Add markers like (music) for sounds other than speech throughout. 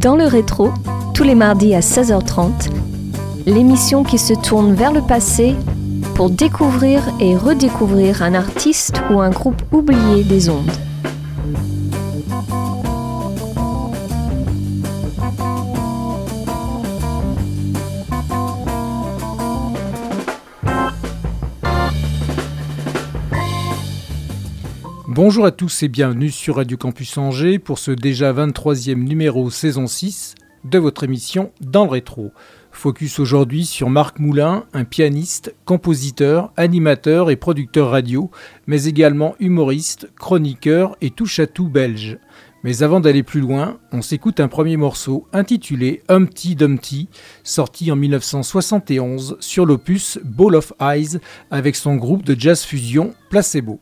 Dans le rétro, tous les mardis à 16h30, l'émission qui se tourne vers le passé pour découvrir et redécouvrir un artiste ou un groupe oublié des ondes. Bonjour à tous et bienvenue sur Radio Campus Angers pour ce déjà 23e numéro saison 6 de votre émission Dans le rétro. Focus aujourd'hui sur Marc Moulin, un pianiste, compositeur, animateur et producteur radio, mais également humoriste, chroniqueur et touche-à-tout belge. Mais avant d'aller plus loin, on s'écoute un premier morceau intitulé Humpty Dumpty, sorti en 1971 sur l'opus Ball of Eyes avec son groupe de jazz fusion Placebo.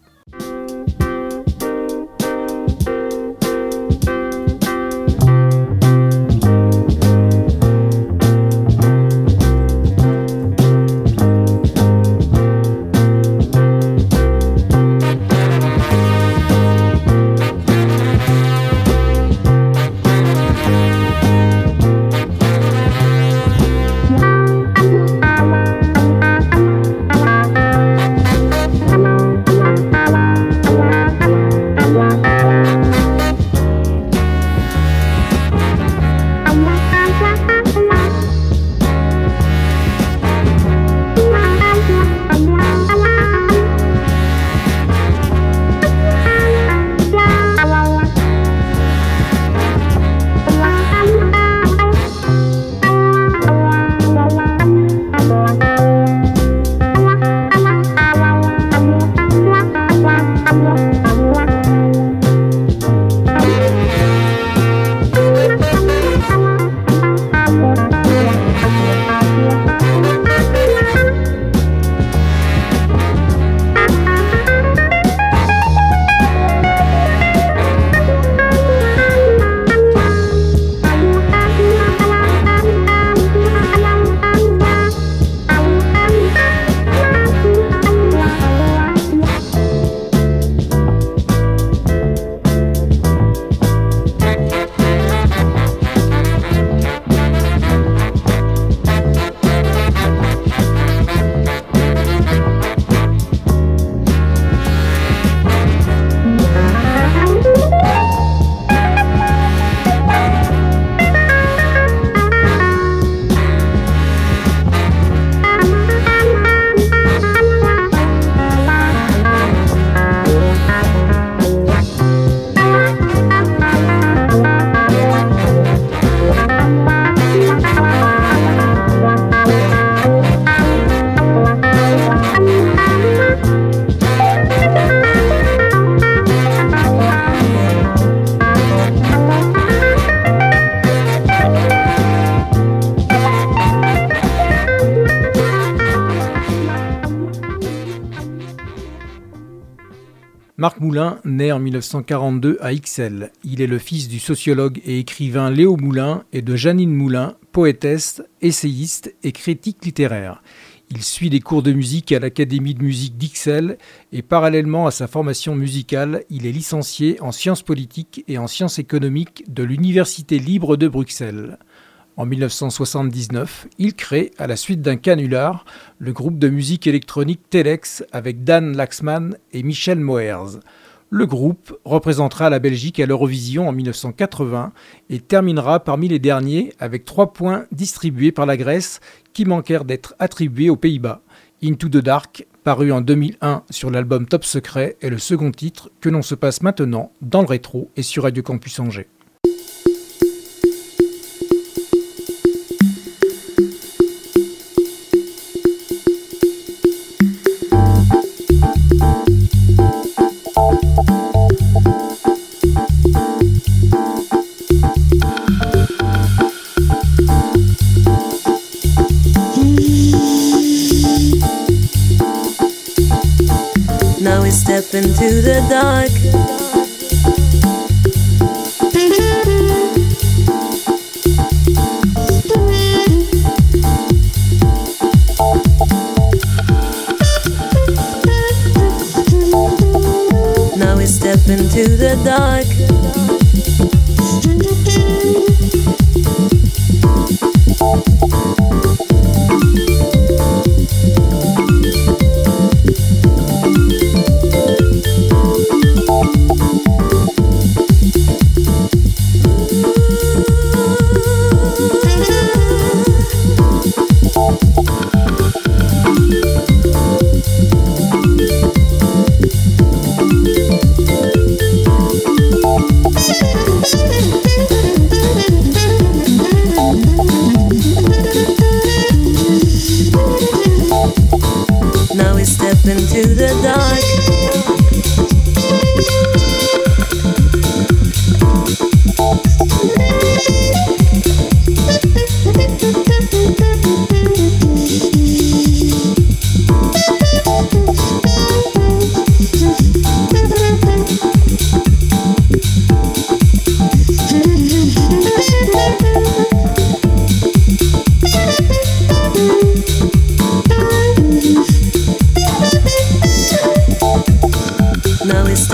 Marc Moulin naît en 1942 à Ixelles. Il est le fils du sociologue et écrivain Léo Moulin et de Janine Moulin, poétesse, essayiste et critique littéraire. Il suit des cours de musique à l'Académie de musique d'Ixelles et parallèlement à sa formation musicale, il est licencié en sciences politiques et en sciences économiques de l'Université libre de Bruxelles. En 1979, il crée, à la suite d'un canular, le groupe de musique électronique Telex avec Dan Laxman et Michel Moers. Le groupe représentera la Belgique à l'Eurovision en 1980 et terminera parmi les derniers avec trois points distribués par la Grèce qui manquèrent d'être attribués aux Pays-Bas. Into the Dark, paru en 2001 sur l'album Top Secret, est le second titre que l'on se passe maintenant dans le rétro et sur Radio Campus Angers.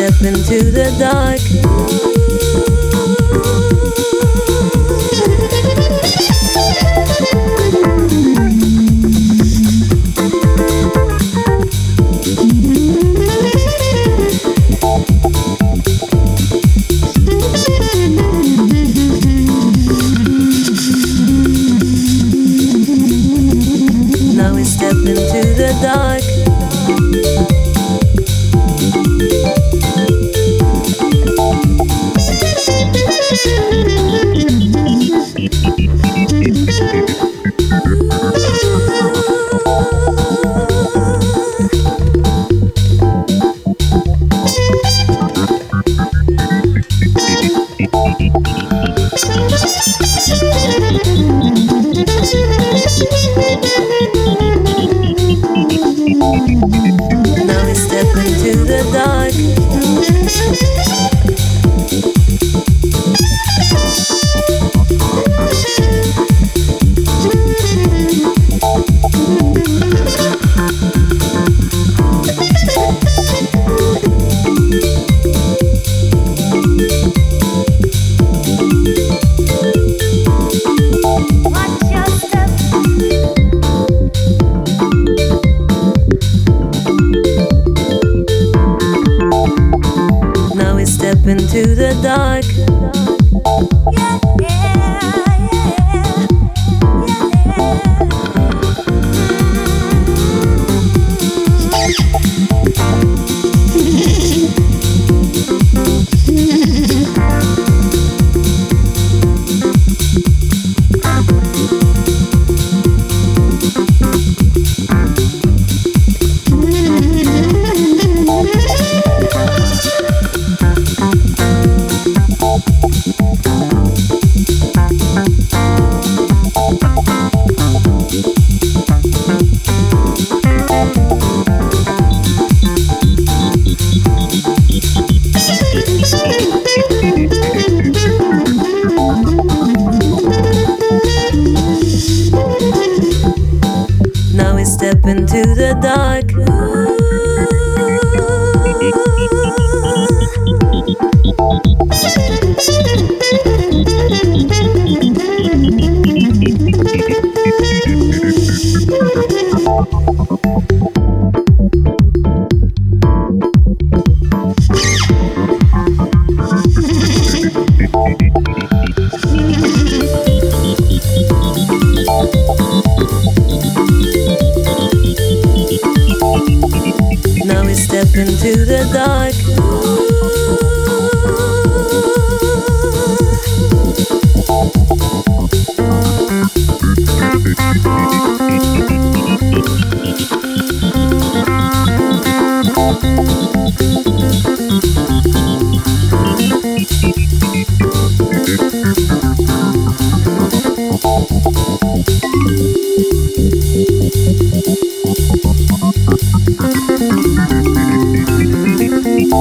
Step into the dark. Into the dark. (laughs)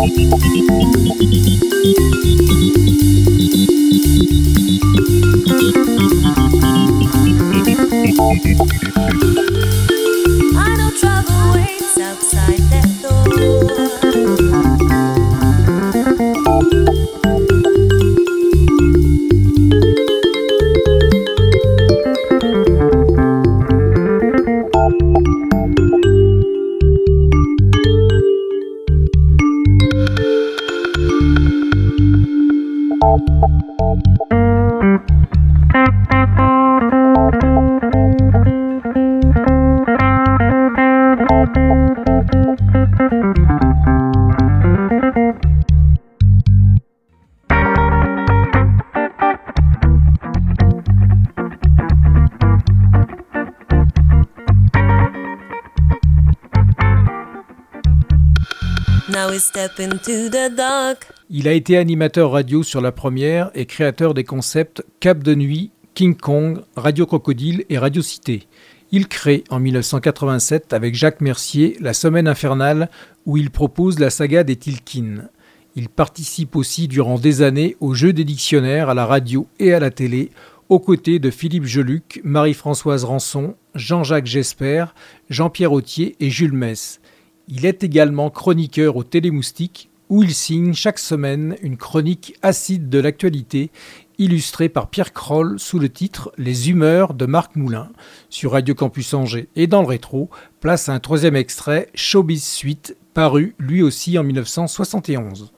Thank you. Now we step into the dark. Il a été animateur radio sur la première et créateur des concepts Cap de Nuit, King Kong, Radio Crocodile et Radio Cité. Il crée en 1987 avec Jacques Mercier la Semaine infernale où il propose la saga des Tilkins. Il participe aussi durant des années au jeu des dictionnaires à la radio et à la télé aux côtés de Philippe Geluc, Marie-Françoise Rançon, Jean-Jacques Gesper, Jean-Pierre Autier et Jules Mess. Il est également chroniqueur au Télémoustique où il signe chaque semaine une chronique acide de l'actualité illustrée par Pierre Kroll sous le titre Les humeurs de Marc Moulin sur Radio Campus Angers. Et dans le rétro, place un troisième extrait, Showbiz Suite, paru lui aussi en 1971.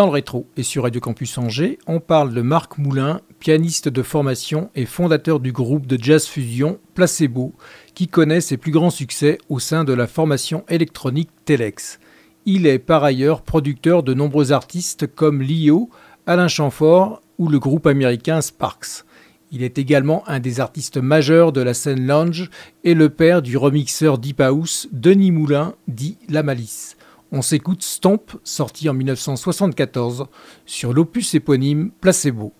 Dans le rétro et sur Radio Campus Angers, on parle de Marc Moulin, pianiste de formation et fondateur du groupe de jazz fusion Placebo, qui connaît ses plus grands succès au sein de la formation électronique Telex. Il est par ailleurs producteur de nombreux artistes comme Lio, Alain Chamfort ou le groupe américain Sparks. Il est également un des artistes majeurs de la scène lounge et le père du remixeur Deep House Denis Moulin, dit La Malice. On s'écoute Stomp, sorti en 1974, sur l'opus éponyme Placebo.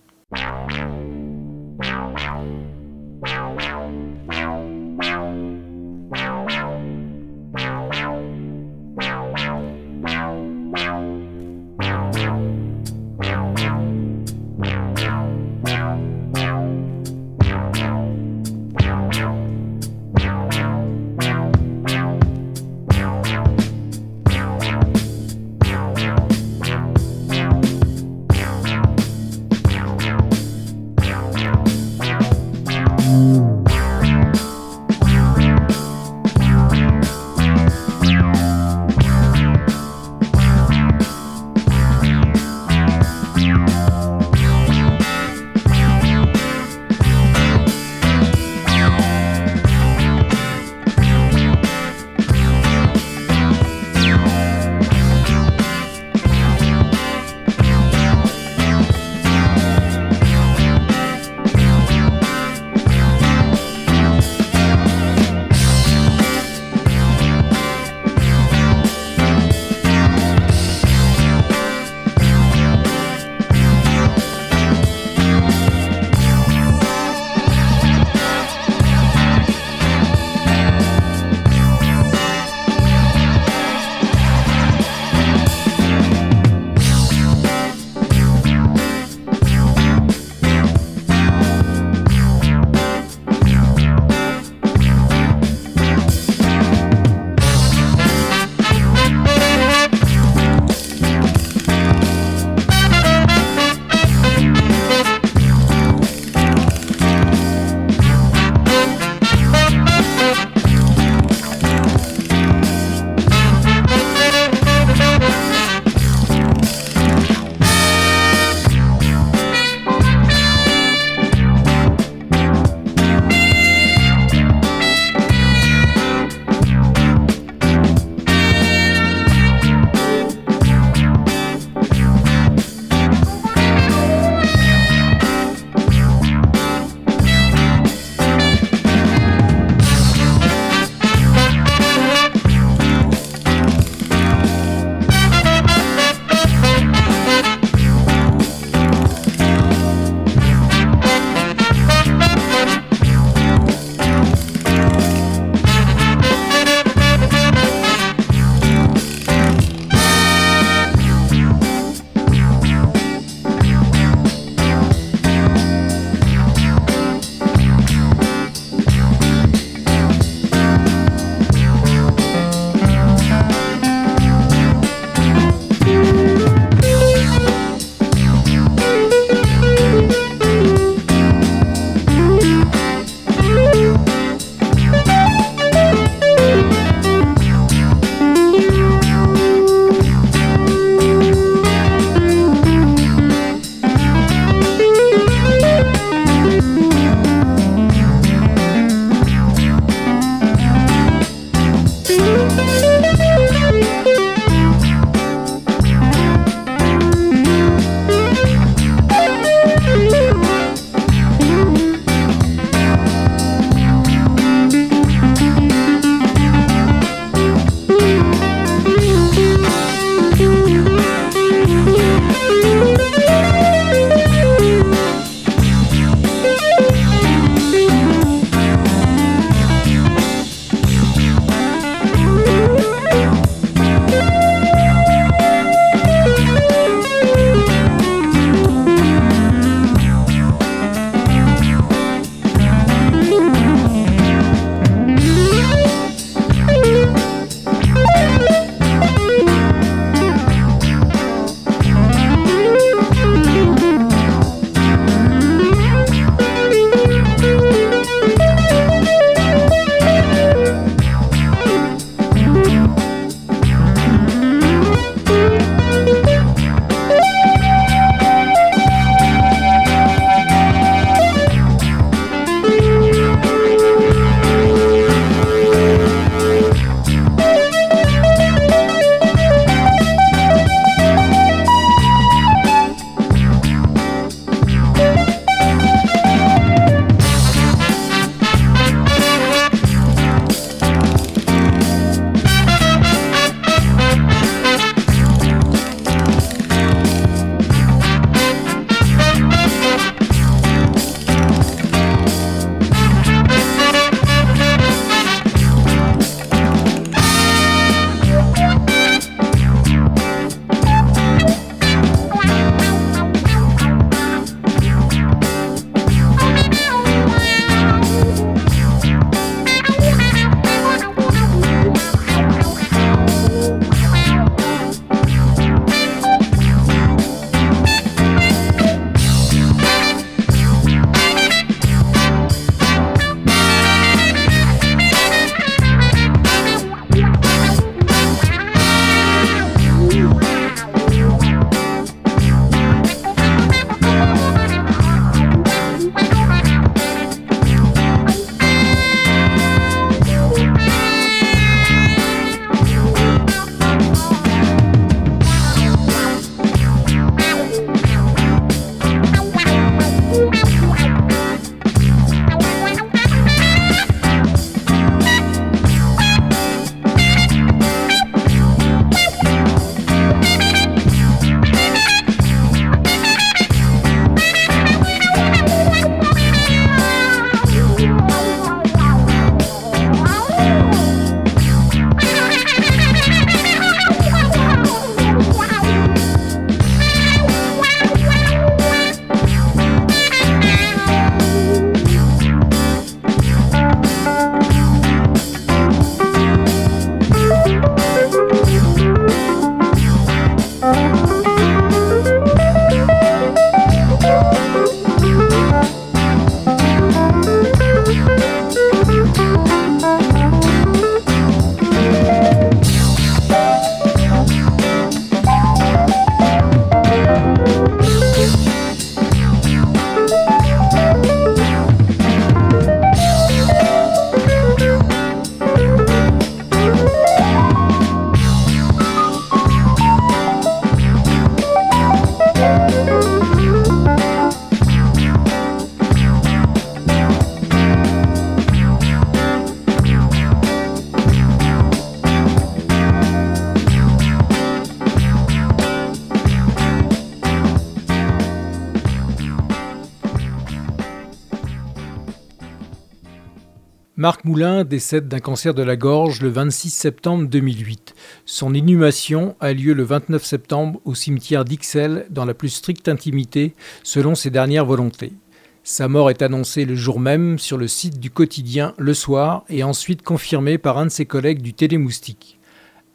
Marc Moulin décède d'un cancer de la gorge le 26 septembre 2008. Son inhumation a lieu le 29 septembre au cimetière d'Ixelles dans la plus stricte intimité selon ses dernières volontés. Sa mort est annoncée le jour même sur le site du quotidien Le Soir et ensuite confirmée par un de ses collègues du Télémoustique.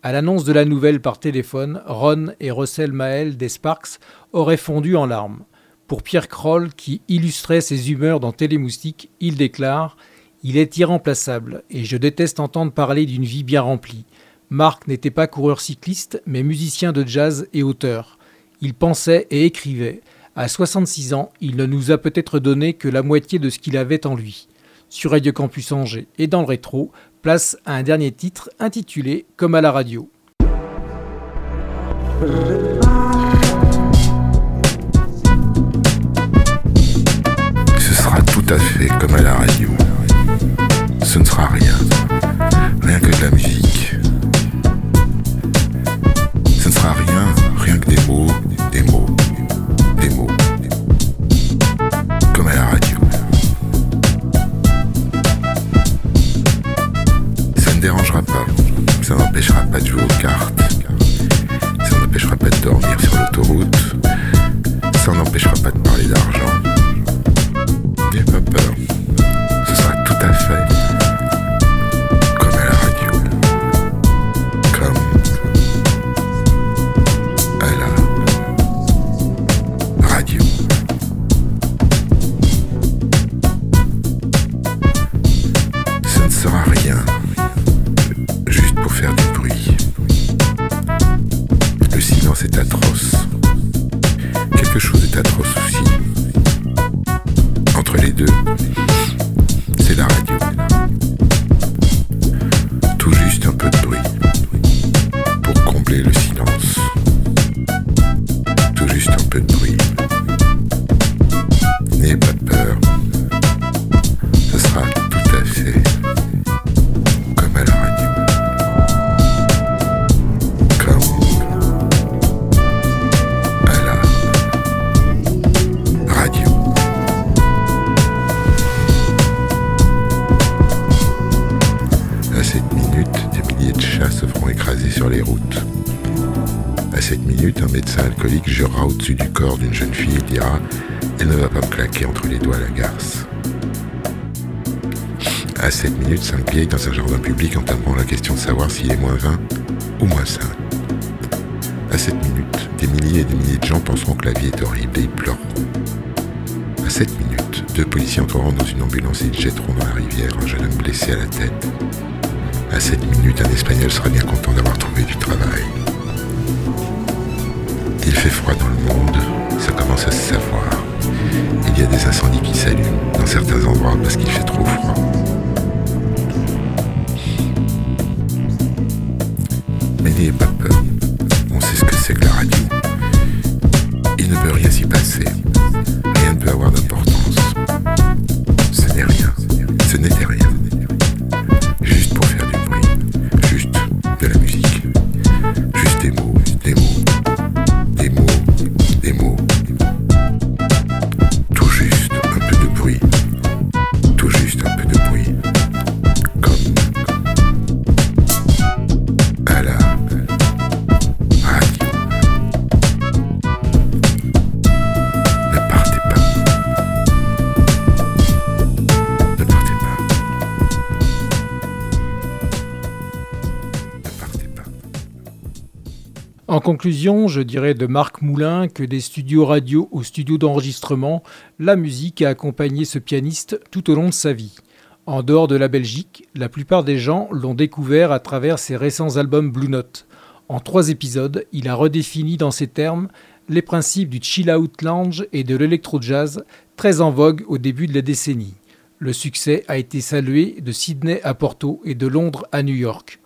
À l'annonce de la nouvelle par téléphone, Ron et Russell Mael des Sparks auraient fondu en larmes. Pour Pierre Kroll, qui illustrait ses humeurs dans Télémoustique, il déclare il est irremplaçable et je déteste entendre parler d'une vie bien remplie. Marc n'était pas coureur cycliste, mais musicien de jazz et auteur. Il pensait et écrivait. À 66 ans, il ne nous a peut-être donné que la moitié de ce qu'il avait en lui. Sur Radio Campus Angers et dans le rétro, place à un dernier titre intitulé Comme à la radio. Ce sera tout à fait comme à la radio ce ne sera rien. Rien que de la musique. Ce ne sera rien, rien que des mots, des mots, des mots. Comme à la radio. Ça ne dérangera pas. Ça n'empêchera pas de jouer aux cartes. Alcoolique jurera au-dessus du corps d'une jeune fille et dira Elle ne va pas me claquer entre les doigts la garce. À cette minute, cinq vieilles dans un jardin public entameront la question de savoir s'il est moins 20 ou moins 5. À cette minute, des milliers et des milliers de gens penseront que la vie est horrible et ils pleureront. À cette minute, deux policiers entreront dans une ambulance et ils jetteront dans la rivière un jeune homme blessé à la tête. À cette minute, un Espagnol sera bien content d'avoir trouvé du travail. Il fait froid dans le monde, ça commence à se savoir. Il y a des incendies qui s'allument dans certains endroits parce qu'il fait trop froid. Conclusion, je dirais de Marc Moulin que des studios radio aux studios d'enregistrement, la musique a accompagné ce pianiste tout au long de sa vie. En dehors de la Belgique, la plupart des gens l'ont découvert à travers ses récents albums Blue Note. En trois épisodes, il a redéfini dans ces termes les principes du chill out lounge et de l'électro jazz, très en vogue au début de la décennie. Le succès a été salué de Sydney à Porto et de Londres à New York.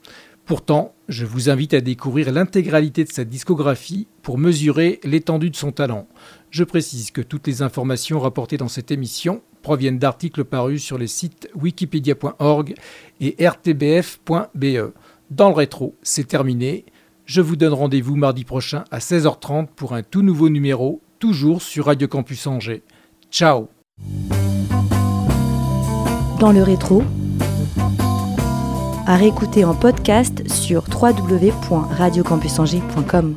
Pourtant, je vous invite à découvrir l'intégralité de sa discographie pour mesurer l'étendue de son talent. Je précise que toutes les informations rapportées dans cette émission proviennent d'articles parus sur les sites wikipedia.org et rtbf.be. Dans le rétro, c'est terminé. Je vous donne rendez-vous mardi prochain à 16h30 pour un tout nouveau numéro, toujours sur Radio Campus Angers. Ciao Dans le rétro, à réécouter en podcast sur www.radiocampusangers.com.